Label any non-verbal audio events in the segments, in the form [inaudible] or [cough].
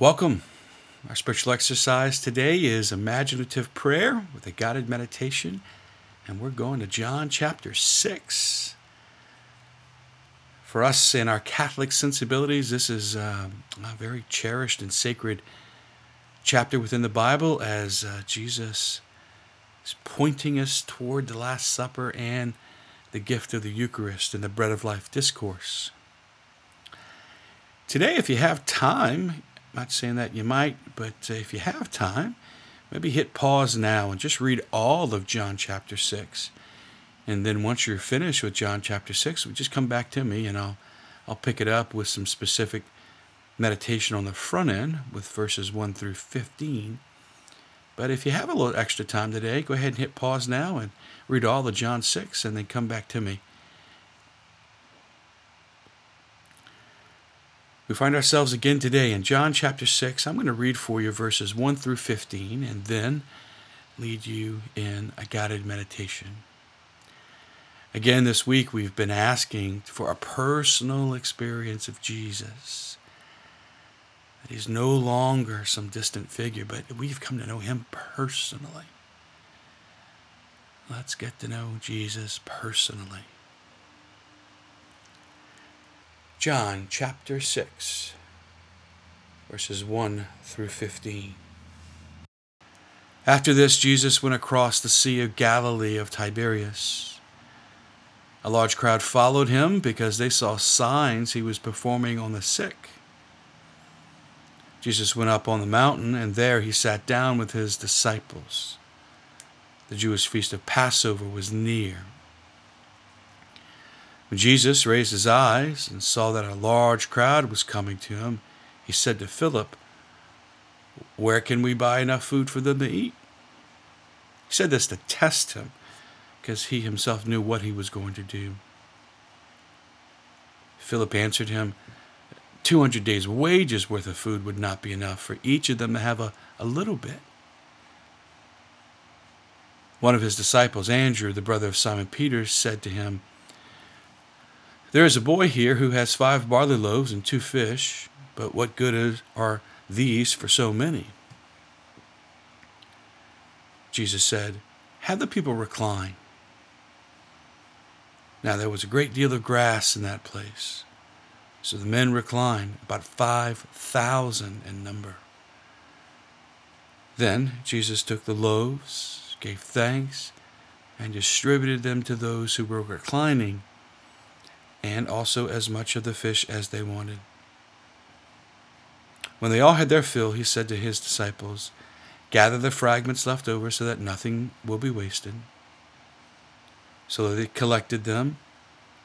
Welcome. Our spiritual exercise today is imaginative prayer with a guided meditation, and we're going to John chapter 6. For us in our Catholic sensibilities, this is uh, a very cherished and sacred chapter within the Bible as uh, Jesus is pointing us toward the Last Supper and the gift of the Eucharist and the bread of life discourse. Today, if you have time, not saying that you might, but uh, if you have time, maybe hit pause now and just read all of John chapter 6. And then once you're finished with John chapter 6, just come back to me and I'll, I'll pick it up with some specific meditation on the front end with verses 1 through 15. But if you have a little extra time today, go ahead and hit pause now and read all of John 6 and then come back to me We find ourselves again today in John chapter 6. I'm going to read for you verses 1 through 15 and then lead you in a guided meditation. Again, this week we've been asking for a personal experience of Jesus. That he's no longer some distant figure, but we've come to know him personally. Let's get to know Jesus personally. John chapter 6, verses 1 through 15. After this, Jesus went across the Sea of Galilee of Tiberias. A large crowd followed him because they saw signs he was performing on the sick. Jesus went up on the mountain, and there he sat down with his disciples. The Jewish feast of Passover was near. When Jesus raised his eyes and saw that a large crowd was coming to him, he said to Philip, Where can we buy enough food for them to eat? He said this to test him, because he himself knew what he was going to do. Philip answered him, 200 days' wages worth of food would not be enough for each of them to have a, a little bit. One of his disciples, Andrew, the brother of Simon Peter, said to him, there is a boy here who has five barley loaves and two fish, but what good is, are these for so many? Jesus said, Have the people recline. Now there was a great deal of grass in that place. So the men reclined, about 5,000 in number. Then Jesus took the loaves, gave thanks, and distributed them to those who were reclining and also as much of the fish as they wanted. When they all had their fill, he said to his disciples, Gather the fragments left over so that nothing will be wasted. So they collected them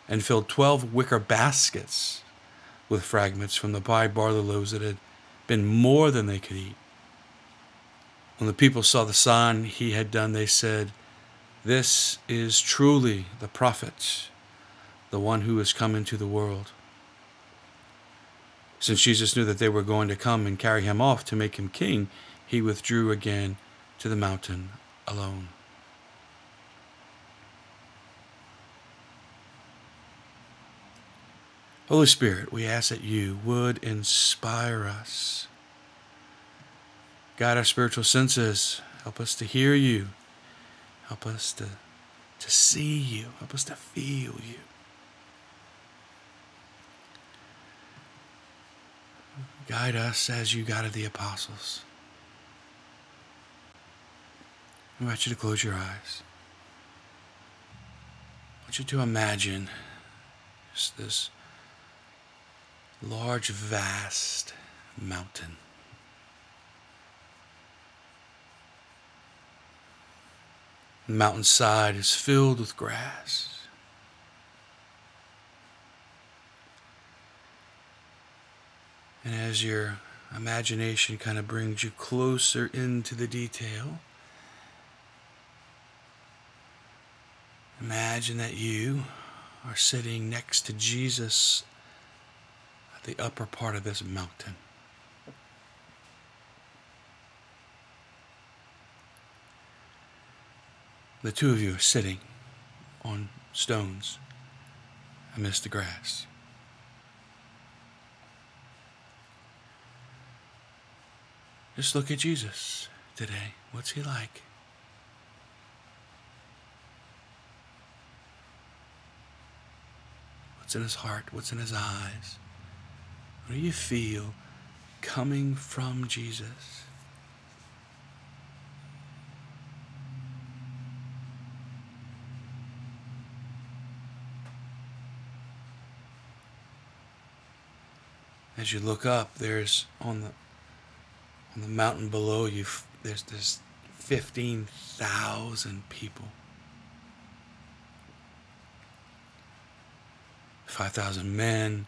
and filled twelve wicker baskets with fragments from the five barley loaves that had been more than they could eat. When the people saw the sign he had done, they said, This is truly the prophet the one who has come into the world. Since Jesus knew that they were going to come and carry him off to make him king, he withdrew again to the mountain alone. Holy Spirit, we ask that you would inspire us. Guide our spiritual senses. Help us to hear you. Help us to, to see you. Help us to feel you. Guide us as you guided the apostles. I want you to close your eyes. I want you to imagine just this large, vast mountain. The mountainside is filled with grass. And as your imagination kind of brings you closer into the detail, imagine that you are sitting next to Jesus at the upper part of this mountain. The two of you are sitting on stones amidst the grass. Just look at Jesus today. What's he like? What's in his heart? What's in his eyes? What do you feel coming from Jesus? As you look up, there's on the on the mountain below you. There's this fifteen thousand people. Five thousand men.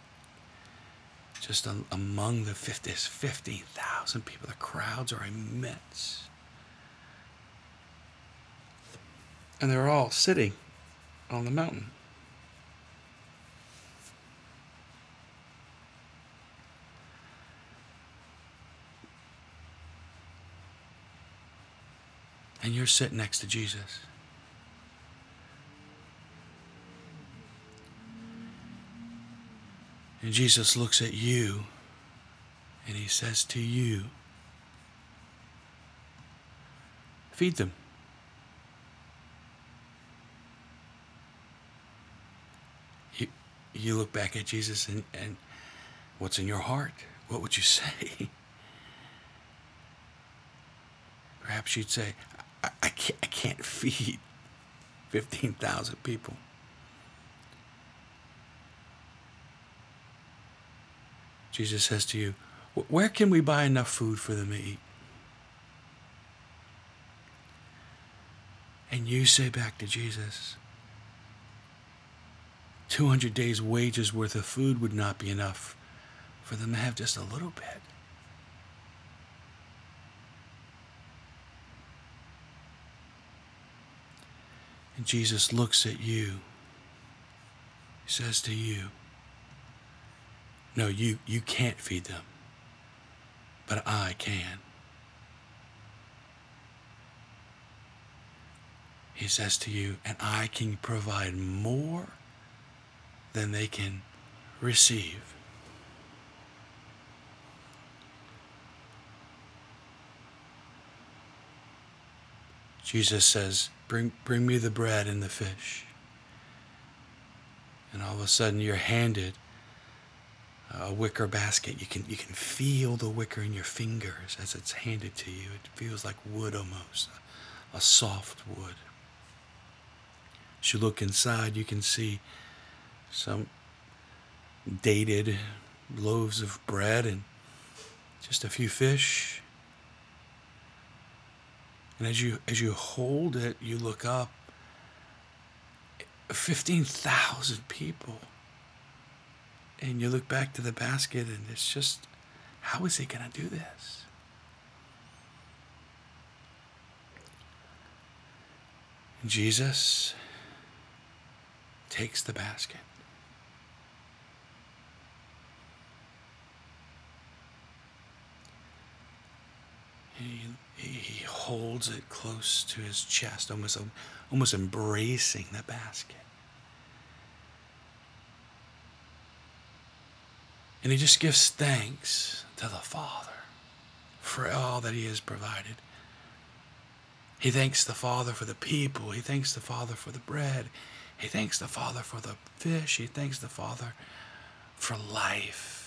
Just among the 50, 15,000 people. The crowds are immense. And they're all sitting on the mountain. And you're sitting next to Jesus. And Jesus looks at you and he says to you, Feed them. You, you look back at Jesus and, and what's in your heart? What would you [laughs] say? Perhaps you'd say, I, I can't, I can't [laughs] feed 15,000 people. Jesus says to you, Where can we buy enough food for them to eat? And you say back to Jesus, 200 days' wages worth of food would not be enough for them to have just a little bit. And Jesus looks at you. He says to you, No, you, you can't feed them, but I can. He says to you, and I can provide more than they can receive. Jesus says, bring, bring me the bread and the fish. And all of a sudden you're handed a wicker basket. You can, you can feel the wicker in your fingers as it's handed to you. It feels like wood almost, a, a soft wood. As you look inside, you can see some dated loaves of bread and just a few fish and as you as you hold it, you look up. 15,000 people. And you look back to the basket and it's just how is he going to do this? Jesus takes the basket. He, he holds it close to his chest, almost, um, almost embracing the basket. And he just gives thanks to the Father for all that he has provided. He thanks the Father for the people. He thanks the Father for the bread. He thanks the Father for the fish. He thanks the Father for life.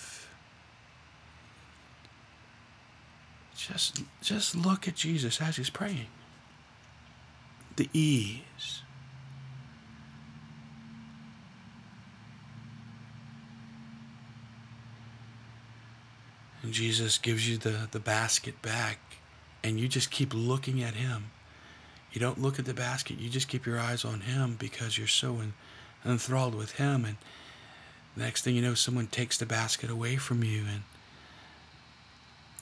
Just, just look at Jesus as he's praying. The ease. And Jesus gives you the, the basket back, and you just keep looking at him. You don't look at the basket, you just keep your eyes on him because you're so en- enthralled with him. And next thing you know, someone takes the basket away from you, and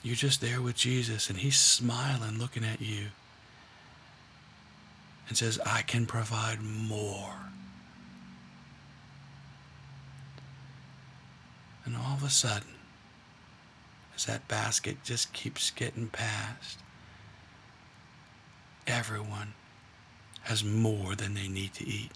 you're just there with Jesus, and He's smiling, looking at you, and says, I can provide more. And all of a sudden, as that basket just keeps getting passed, everyone has more than they need to eat.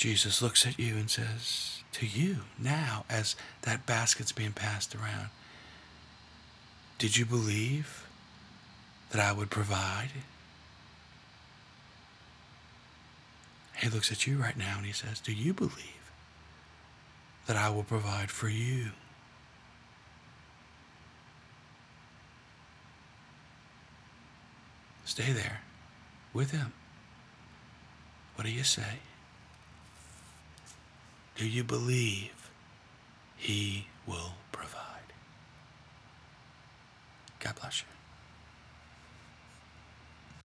Jesus looks at you and says, to you now as that basket's being passed around. Did you believe that I would provide? He looks at you right now and he says, Do you believe that I will provide for you? Stay there with him. What do you say? Do you believe he will provide? God bless you.